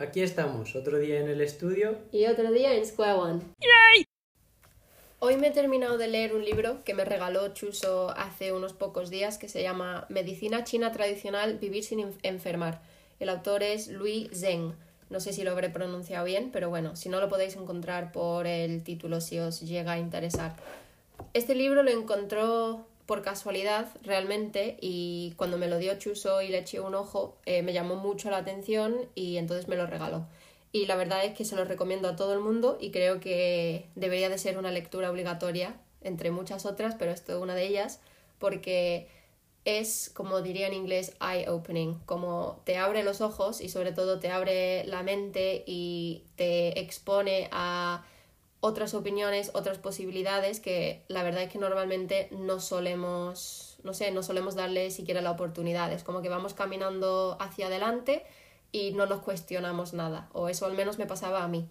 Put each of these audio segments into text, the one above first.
Aquí estamos, otro día en el estudio. Y otro día en Square One. Hoy me he terminado de leer un libro que me regaló Chuso hace unos pocos días que se llama Medicina China Tradicional Vivir sin enfermar. El autor es Louis Zheng. No sé si lo habré pronunciado bien, pero bueno, si no lo podéis encontrar por el título si os llega a interesar. Este libro lo encontró por casualidad realmente y cuando me lo dio Chuso y le eché un ojo eh, me llamó mucho la atención y entonces me lo regaló. Y la verdad es que se lo recomiendo a todo el mundo y creo que debería de ser una lectura obligatoria entre muchas otras, pero esto es una de ellas porque es, como diría en inglés, eye-opening, como te abre los ojos y sobre todo te abre la mente y te expone a otras opiniones, otras posibilidades que la verdad es que normalmente no solemos, no sé, no solemos darle siquiera la oportunidad. Es como que vamos caminando hacia adelante y no nos cuestionamos nada, o eso al menos me pasaba a mí.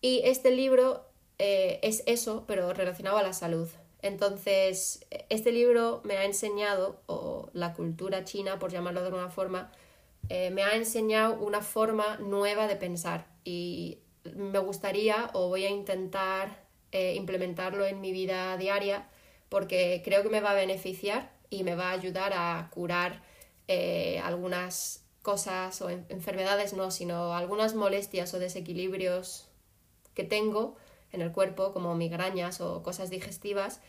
Y este libro eh, es eso, pero relacionado a la salud. Entonces, este libro me ha enseñado, o la cultura china, por llamarlo de alguna forma, eh, me ha enseñado una forma nueva de pensar y me gustaría o voy a intentar eh, implementarlo en mi vida diaria porque creo que me va a beneficiar y me va a ayudar a curar eh, algunas cosas o enfermedades, no, sino algunas molestias o desequilibrios que tengo en el cuerpo, como migrañas o cosas digestivas,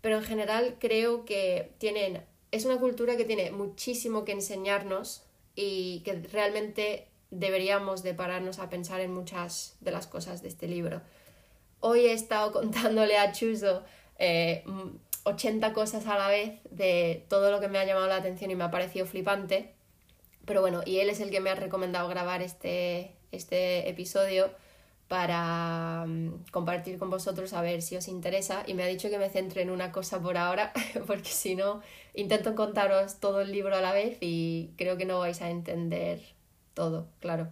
pero en general creo que tienen, es una cultura que tiene muchísimo que enseñarnos y que realmente deberíamos de pararnos a pensar en muchas de las cosas de este libro. Hoy he estado contándole a Chuso eh, 80 cosas a la vez de todo lo que me ha llamado la atención y me ha parecido flipante. Pero bueno, y él es el que me ha recomendado grabar este, este episodio para mm, compartir con vosotros a ver si os interesa y me ha dicho que me centre en una cosa por ahora porque si no intento contaros todo el libro a la vez y creo que no vais a entender todo, claro.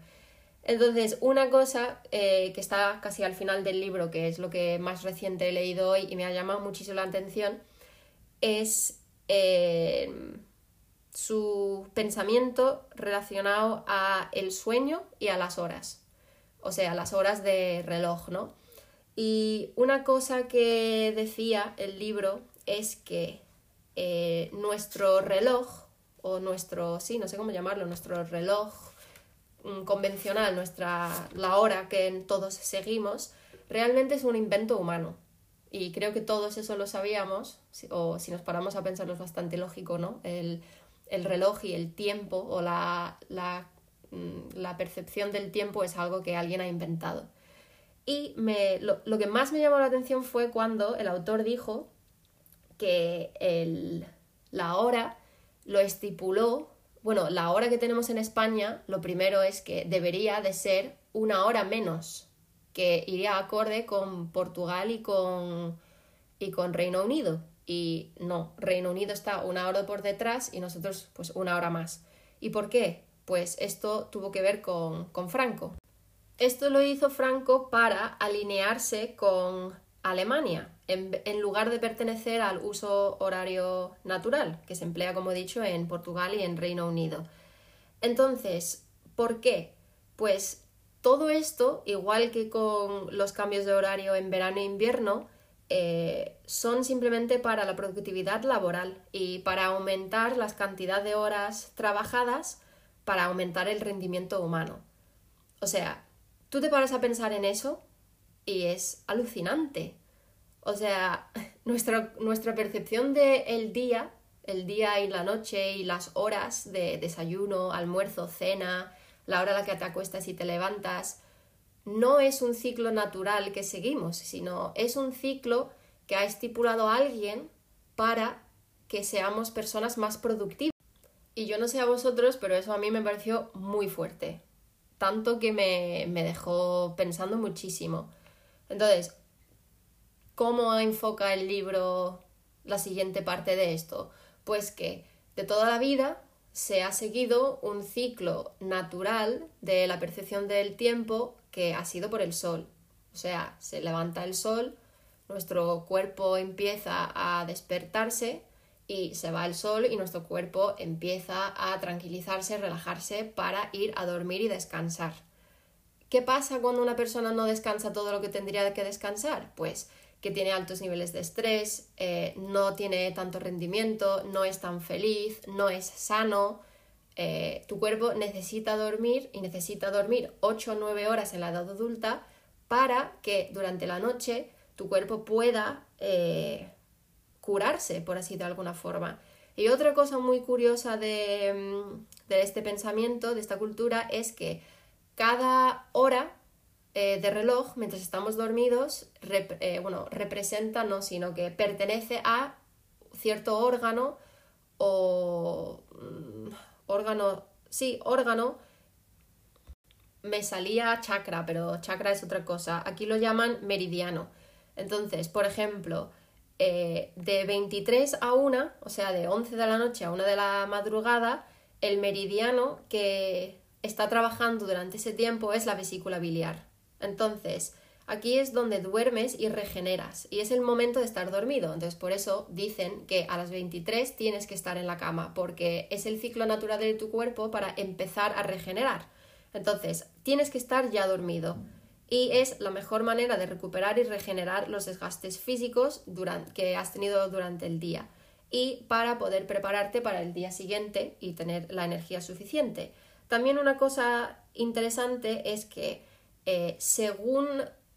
Entonces, una cosa eh, que está casi al final del libro, que es lo que más reciente he leído hoy y me ha llamado muchísimo la atención, es eh, su pensamiento relacionado a el sueño y a las horas, o sea, las horas de reloj, ¿no? Y una cosa que decía el libro es que eh, nuestro reloj, o nuestro, sí, no sé cómo llamarlo, nuestro reloj convencional, nuestra, la hora que todos seguimos, realmente es un invento humano. Y creo que todos eso lo sabíamos, o si nos paramos a pensarlo es bastante lógico, ¿no? El, reloj y el tiempo o la, mm, la, percepción del tiempo es algo que alguien ha inventado. Y me, lo, lo, que más me llamó la atención fue cuando el autor dijo que el, la hora lo estipuló bueno, la hora que tenemos en España, lo primero es que debería de ser una hora menos, que iría acorde con Portugal y con, y con Reino Unido. Y no, Reino Unido está una hora por detrás y nosotros pues una hora más. ¿Y por qué? Pues esto tuvo que ver con, con Franco. Esto lo hizo Franco para alinearse con Alemania, en, lugar de pertenecer al uso horario natural, que se emplea, como he dicho, en Portugal y en Reino Unido. Entonces, ¿por qué? Pues todo esto, igual que con los cambios de horario en verano e invierno, eh, son simplemente para la productividad laboral y para aumentar las cantidad de horas trabajadas para aumentar el rendimiento humano. O sea, tú te paras a pensar en eso y es alucinante. O sea, nuestra, nuestra percepción del el día, el día y la noche y las horas de desayuno, almuerzo, cena, la hora a la que te acuestas y te levantas, no es un ciclo natural que seguimos, sino es un ciclo que ha estipulado alguien para que seamos personas más productivas. Y yo no sé a vosotros, pero eso a mí me pareció muy fuerte. Tanto que me, me dejó pensando muchísimo. Entonces, ¿Cómo enfoca el libro la siguiente parte de esto? Pues que de toda la vida se ha seguido un ciclo natural de la percepción del tiempo que ha sido por el sol. O sea, se levanta el sol, nuestro cuerpo empieza a despertarse y se va el sol y nuestro cuerpo empieza a tranquilizarse, relajarse para ir a dormir y descansar. ¿Qué pasa cuando una persona no descansa todo lo que tendría que descansar? Pues que tiene altos niveles de estrés, eh, no tiene tanto rendimiento, no es tan feliz, no es sano. Eh, tu cuerpo necesita dormir y necesita dormir 8 o 9 horas en la edad adulta para que durante la noche tu cuerpo pueda eh, curarse, por así de alguna forma. Y otra cosa muy curiosa de, mm, de este pensamiento, de esta cultura, es que cada hora eh, de reloj, mientras estamos dormidos, eh, bueno, representa, no, sino que pertenece a cierto órgano o mm, órgano, sí, órgano, me salía chakra, pero chakra es otra cosa. Aquí lo llaman meridiano. Entonces, por ejemplo, eh, de 23 a 1, o sea, de 11 de la noche a 1 de la madrugada, el meridiano que está trabajando durante ese tiempo es la vesícula biliar. Entonces, aquí es donde duermes y regeneras, y es el momento de estar dormido. Entonces, por eso dicen que a las 23 tienes que estar en la cama, porque es el ciclo natural de tu cuerpo para empezar a regenerar. Entonces, tienes que estar ya dormido. Y es la mejor manera de recuperar y regenerar los desgastes físicos que has tenido durante el día. Y para poder prepararte para el día siguiente y tener la energía suficiente. También una cosa interesante es que eh, según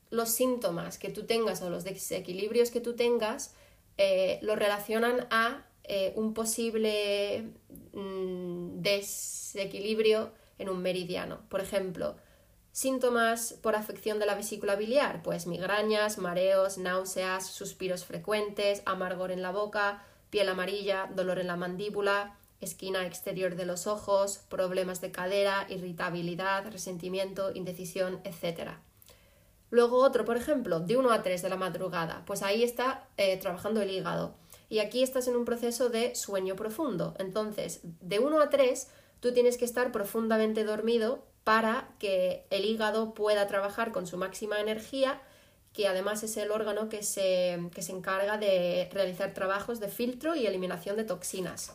los síntomas que tú tengas o los desequilibrios que tú tengas, eh, lo relacionan a eh, un posible mm, desequilibrio en un meridiano. Por ejemplo, síntomas por afección de la vesícula biliar, pues migrañas, mareos, náuseas, suspiros frecuentes, amargor en la boca, piel amarilla, dolor en la mandíbula, esquina exterior de los ojos, problemas de cadera, irritabilidad, resentimiento, indecisión, etc. Luego otro, por ejemplo, de 1 a 3 de la madrugada, pues ahí está eh, trabajando el hígado. Y aquí estás en un proceso de sueño profundo. Entonces, de 1 a 3, tú tienes que estar profundamente dormido para que el hígado pueda trabajar con su máxima energía, que además es el órgano que se, que se encarga de realizar trabajos de filtro y eliminación de toxinas.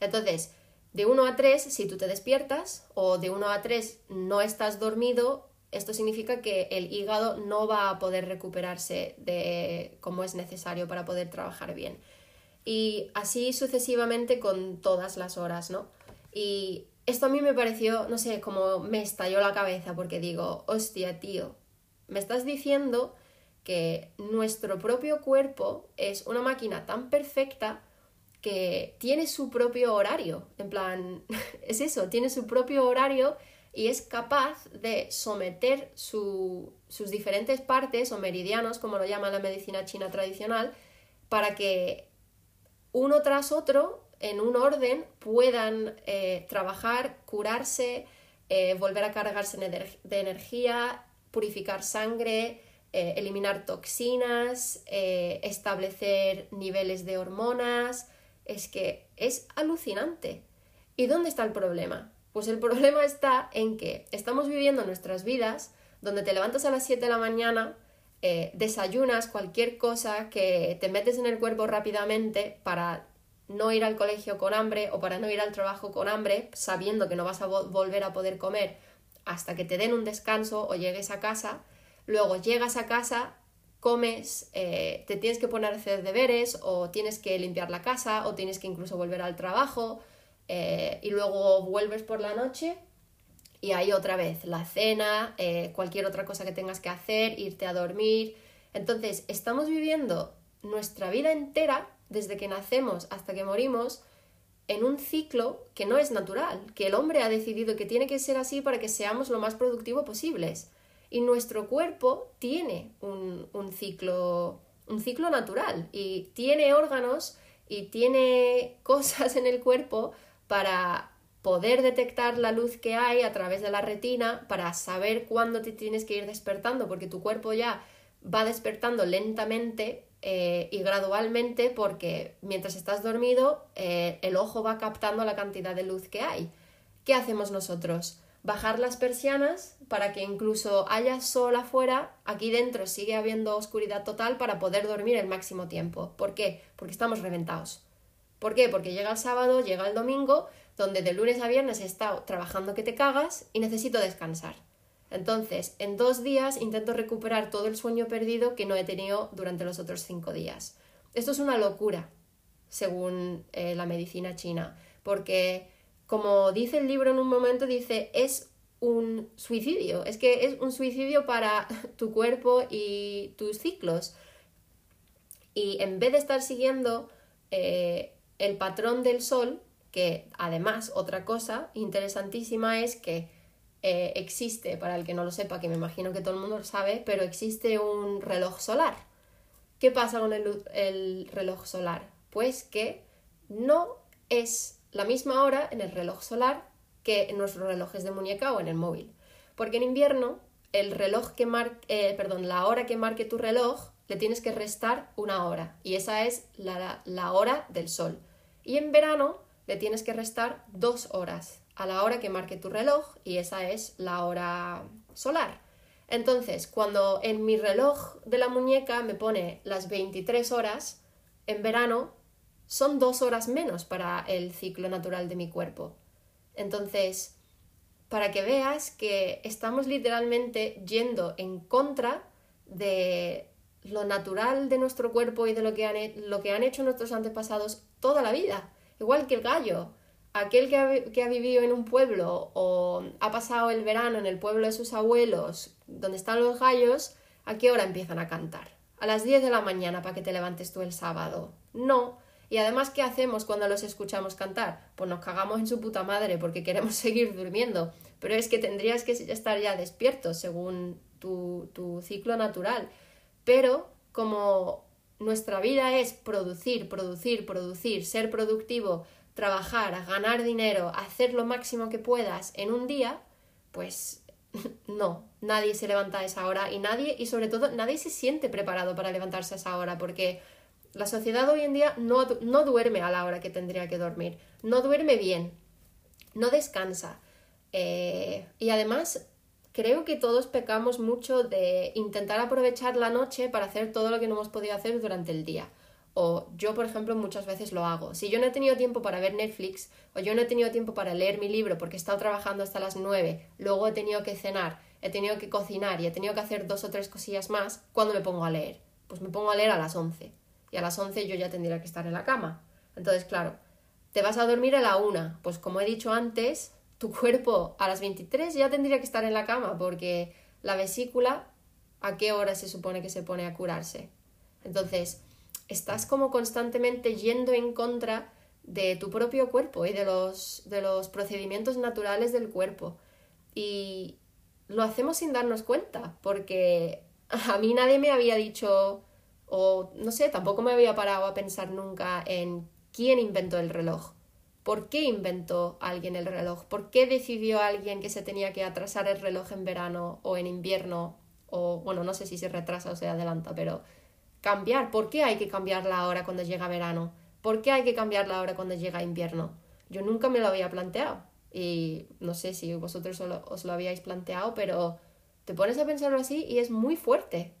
Entonces, de 1 a 3, si tú te despiertas o de 1 a 3 no estás dormido, esto significa que el hígado no va a poder recuperarse de como es necesario para poder trabajar bien. Y así sucesivamente con todas las horas, ¿no? Y esto a mí me pareció, no sé, como me estalló la cabeza porque digo, hostia, tío, me estás diciendo que nuestro propio cuerpo es una máquina tan perfecta que tiene su propio horario, en plan, es eso, tiene su propio horario y es capaz de someter sus diferentes partes o meridianos, como lo llama la medicina china tradicional, para que uno tras otro, en un orden, puedan eh, trabajar, curarse, eh, volver a cargarse de energía, purificar sangre, eh, eliminar toxinas, establecer niveles de hormonas, es que es alucinante. ¿Y dónde está el problema? Pues el problema está en que estamos viviendo nuestras vidas donde te levantas a las 7 de la mañana, eh, desayunas cualquier cosa que te metes en el cuerpo rápidamente para no ir al colegio con hambre o para no ir al trabajo con hambre, sabiendo que no vas a volver a poder comer hasta que te den un descanso o llegues a casa. Luego llegas a casa, comes, eh, te tienes que poner a hacer deberes o tienes que limpiar la casa o tienes que incluso volver al trabajo eh, y luego vuelves por la noche y ahí otra vez la cena, eh, cualquier otra cosa que tengas que hacer, irte a dormir. Entonces, estamos viviendo nuestra vida entera, desde que nacemos hasta que morimos, en un ciclo que no es natural, que el hombre ha decidido que tiene que ser así para que seamos lo más productivo posibles. Y nuestro cuerpo tiene un, ciclo, un ciclo natural y tiene órganos y tiene cosas en el cuerpo para poder detectar la luz que hay a través de la retina, para saber cuándo te tienes que ir despertando, porque tu cuerpo ya va despertando lentamente eh, y gradualmente porque mientras estás dormido eh, el ojo va captando la cantidad de luz que hay. ¿Qué hacemos nosotros? Bajar las persianas para que incluso haya sol afuera, aquí dentro sigue habiendo oscuridad total para poder dormir el máximo tiempo. ¿Por qué? Porque estamos reventados. ¿Por qué? Porque llega el sábado, llega el domingo, donde de lunes a viernes he estado trabajando que te cagas y necesito descansar. Entonces, en dos días intento recuperar todo el sueño perdido que no he tenido durante los otros cinco días. Esto es una locura, según eh, la medicina china, porque, como dice el libro en un momento, dice, es un suicidio, es que es un suicidio para tu cuerpo y tus ciclos. Y en vez de estar siguiendo eh, el patrón del sol, que además otra cosa interesantísima es que eh, existe, para el que no lo sepa, que me imagino que todo el mundo lo sabe, pero existe un reloj solar. ¿Qué pasa con el, el reloj solar? Pues que no es la misma hora en el reloj solar que en nuestros relojes de muñeca o en el móvil. Porque en invierno, el reloj que marque, eh, perdón, la hora que marque tu reloj, le tienes que restar una hora. Y esa es la, la hora del sol. Y en verano le tienes que restar dos horas a la hora que marque tu reloj y esa es la hora solar. Entonces, cuando en mi reloj de la muñeca me pone las 23 horas, en verano son dos horas menos para el ciclo natural de mi cuerpo. Entonces, para que veas que estamos literalmente yendo en contra de lo natural de nuestro cuerpo y de lo que han, lo que han hecho nuestros antepasados toda la vida. Igual que el gallo. Aquel que ha, que ha, vivido en un pueblo o ha pasado el verano en el pueblo de sus abuelos, donde están los gallos, ¿a qué hora empiezan a cantar? A las 10 de la mañana para que te levantes tú el sábado. No. Y además, ¿qué hacemos cuando los escuchamos cantar? Pues nos cagamos en su puta madre porque queremos seguir durmiendo. Pero es que tendrías que estar ya despierto según tu, tu ciclo natural. Pero como nuestra vida es producir, producir, producir, ser productivo, trabajar, ganar dinero, hacer lo máximo que puedas en un día, pues no, nadie se levanta a esa hora y nadie, y sobre todo, nadie se siente preparado para levantarse a esa hora porque la sociedad hoy en día no, no duerme a la hora que tendría que dormir, no duerme bien, no descansa. Eh, y además creo que todos pecamos mucho de intentar aprovechar la noche para hacer todo lo que no hemos podido hacer durante el día. O yo, por ejemplo, muchas veces lo hago. Si yo no he tenido tiempo para ver Netflix, o yo no he tenido tiempo para leer mi libro porque he estado trabajando hasta las 9, luego he tenido que cenar, he tenido que cocinar y he tenido que hacer dos o tres cosillas más, ¿cuándo me pongo a leer? Pues me pongo a leer a las 11. Y a las 11 yo ya tendría que estar en la cama. Entonces, claro, te vas a dormir a la 1. Pues como he dicho antes, tu cuerpo a las 23 ya tendría que estar en la cama porque la vesícula a qué hora se supone que se pone a curarse. Entonces, estás como constantemente yendo en contra de tu propio cuerpo y de los, de los procedimientos naturales del cuerpo. Y lo hacemos sin darnos cuenta, porque a mí nadie me había dicho, o no sé, tampoco me había parado a pensar nunca en quién inventó el reloj. ¿Por qué inventó alguien el reloj? ¿Por qué decidió alguien que se tenía que atrasar el reloj en verano o en invierno? O bueno, no sé si se retrasa o se adelanta, pero cambiar. ¿Por qué hay que cambiar la hora cuando llega verano? ¿Por qué hay que cambiar la hora cuando llega invierno? Yo nunca me lo había planteado. Y no sé si vosotros os lo habíais planteado, pero te pones a pensarlo así y es muy fuerte.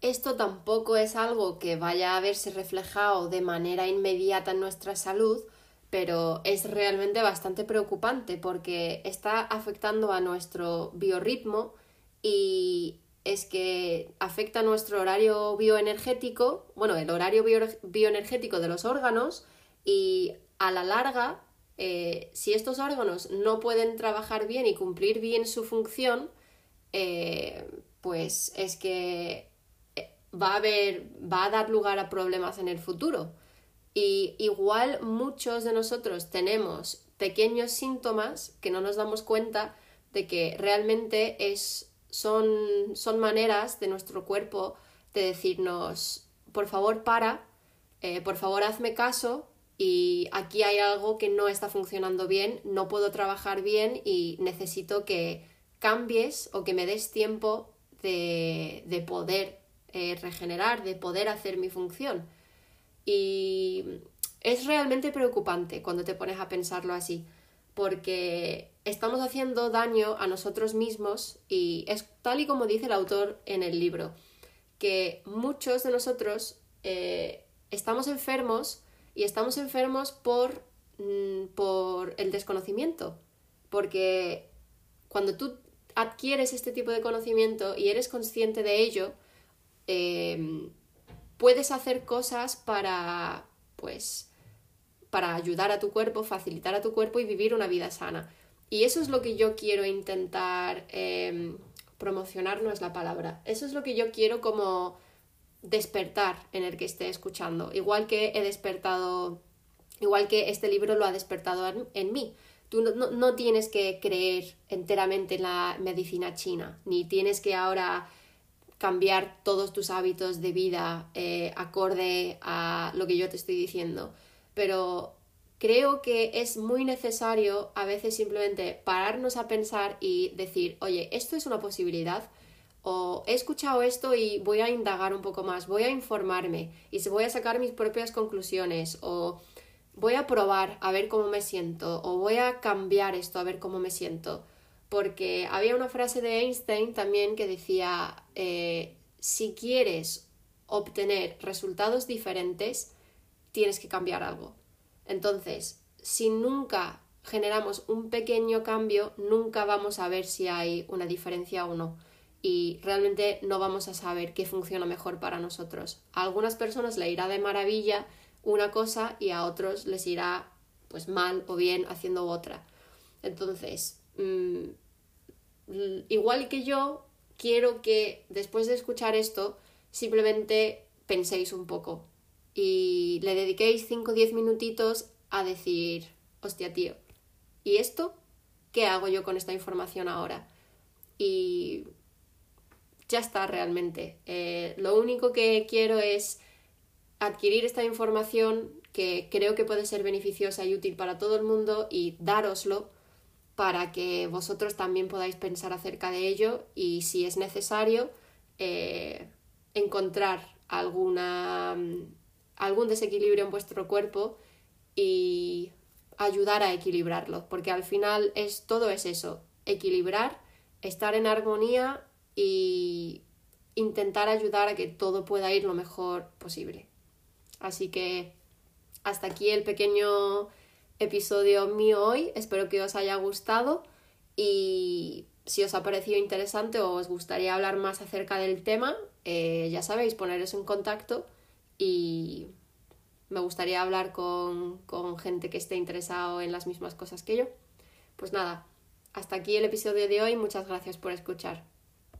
Esto tampoco es algo que vaya a verse reflejado de manera inmediata en nuestra salud, pero es realmente bastante preocupante porque está afectando a nuestro biorritmo y es que afecta nuestro horario bioenergético, bueno, el horario bioenergético de los órganos y a la larga, eh, si estos órganos no pueden trabajar bien y cumplir bien su función, eh, pues es que va a haber, va a dar lugar a problemas en el futuro. Y igual muchos de nosotros tenemos pequeños síntomas que no nos damos cuenta de que realmente es, son, son maneras de nuestro cuerpo de decirnos, por favor, para, eh, por favor, hazme caso y aquí hay algo que no está funcionando bien, no puedo trabajar bien y necesito que cambies o que me des tiempo de, de poder eh, regenerar, de poder hacer mi función. Y es realmente preocupante cuando te pones a pensarlo así, porque estamos haciendo daño a nosotros mismos y es tal y como dice el autor en el libro, que muchos de nosotros eh, estamos enfermos y estamos enfermos por, mm, por el desconocimiento, porque cuando tú adquieres este tipo de conocimiento y eres consciente de ello, em, puedes hacer cosas para, pues, para ayudar a tu cuerpo, facilitar a tu cuerpo y vivir una vida sana. Y eso es lo que yo quiero intentar em, promocionar, no es la palabra. Eso es lo que yo quiero como despertar en el que esté escuchando. Igual que he despertado, igual que este libro lo ha despertado en, mí. Tú no, tienes que creer enteramente en la medicina china, ni tienes que ahora cambiar todos tus hábitos de vida eh, acorde a lo que yo te estoy diciendo. Pero creo que es muy necesario a veces simplemente pararnos a pensar y decir, oye, esto es una posibilidad, o he escuchado esto y voy a indagar un poco más, voy a informarme y voy a sacar mis propias conclusiones, o voy a probar a ver cómo me siento, o voy a cambiar esto a ver cómo me siento. Porque había una frase de Einstein también que decía, eh, si quieres obtener resultados diferentes, tienes que cambiar algo. Entonces, si nunca generamos un pequeño cambio, nunca vamos a ver si hay una diferencia o no. Y realmente no vamos a saber qué funciona mejor para nosotros. A algunas personas le irá de maravilla una cosa y a otros les irá pues mal o bien haciendo otra. Entonces, mm, igual que yo, quiero que después de escuchar esto, simplemente penséis un poco y le dediquéis 5 o 10 minutitos a decir, hostia tío, ¿y esto? ¿Qué hago yo con esta información ahora? Y ya está realmente. Eh, lo único que quiero es adquirir esta información que creo que puede ser beneficiosa y útil para todo el mundo y dároslo para que vosotros también podáis pensar acerca de ello y si es necesario eh, encontrar alguna algún desequilibrio en vuestro cuerpo y ayudar a equilibrarlo, porque al final es todo es eso, equilibrar, estar en armonía y intentar ayudar a que todo pueda ir lo mejor posible. Así que hasta aquí el pequeño episodio mío hoy, espero que os haya gustado y si os ha parecido interesante o os gustaría hablar más acerca del tema, eh, ya sabéis, poneros en contacto y me gustaría hablar con, con gente que esté interesado en las mismas cosas que yo. Pues nada, hasta aquí el episodio de hoy. Muchas gracias por escuchar.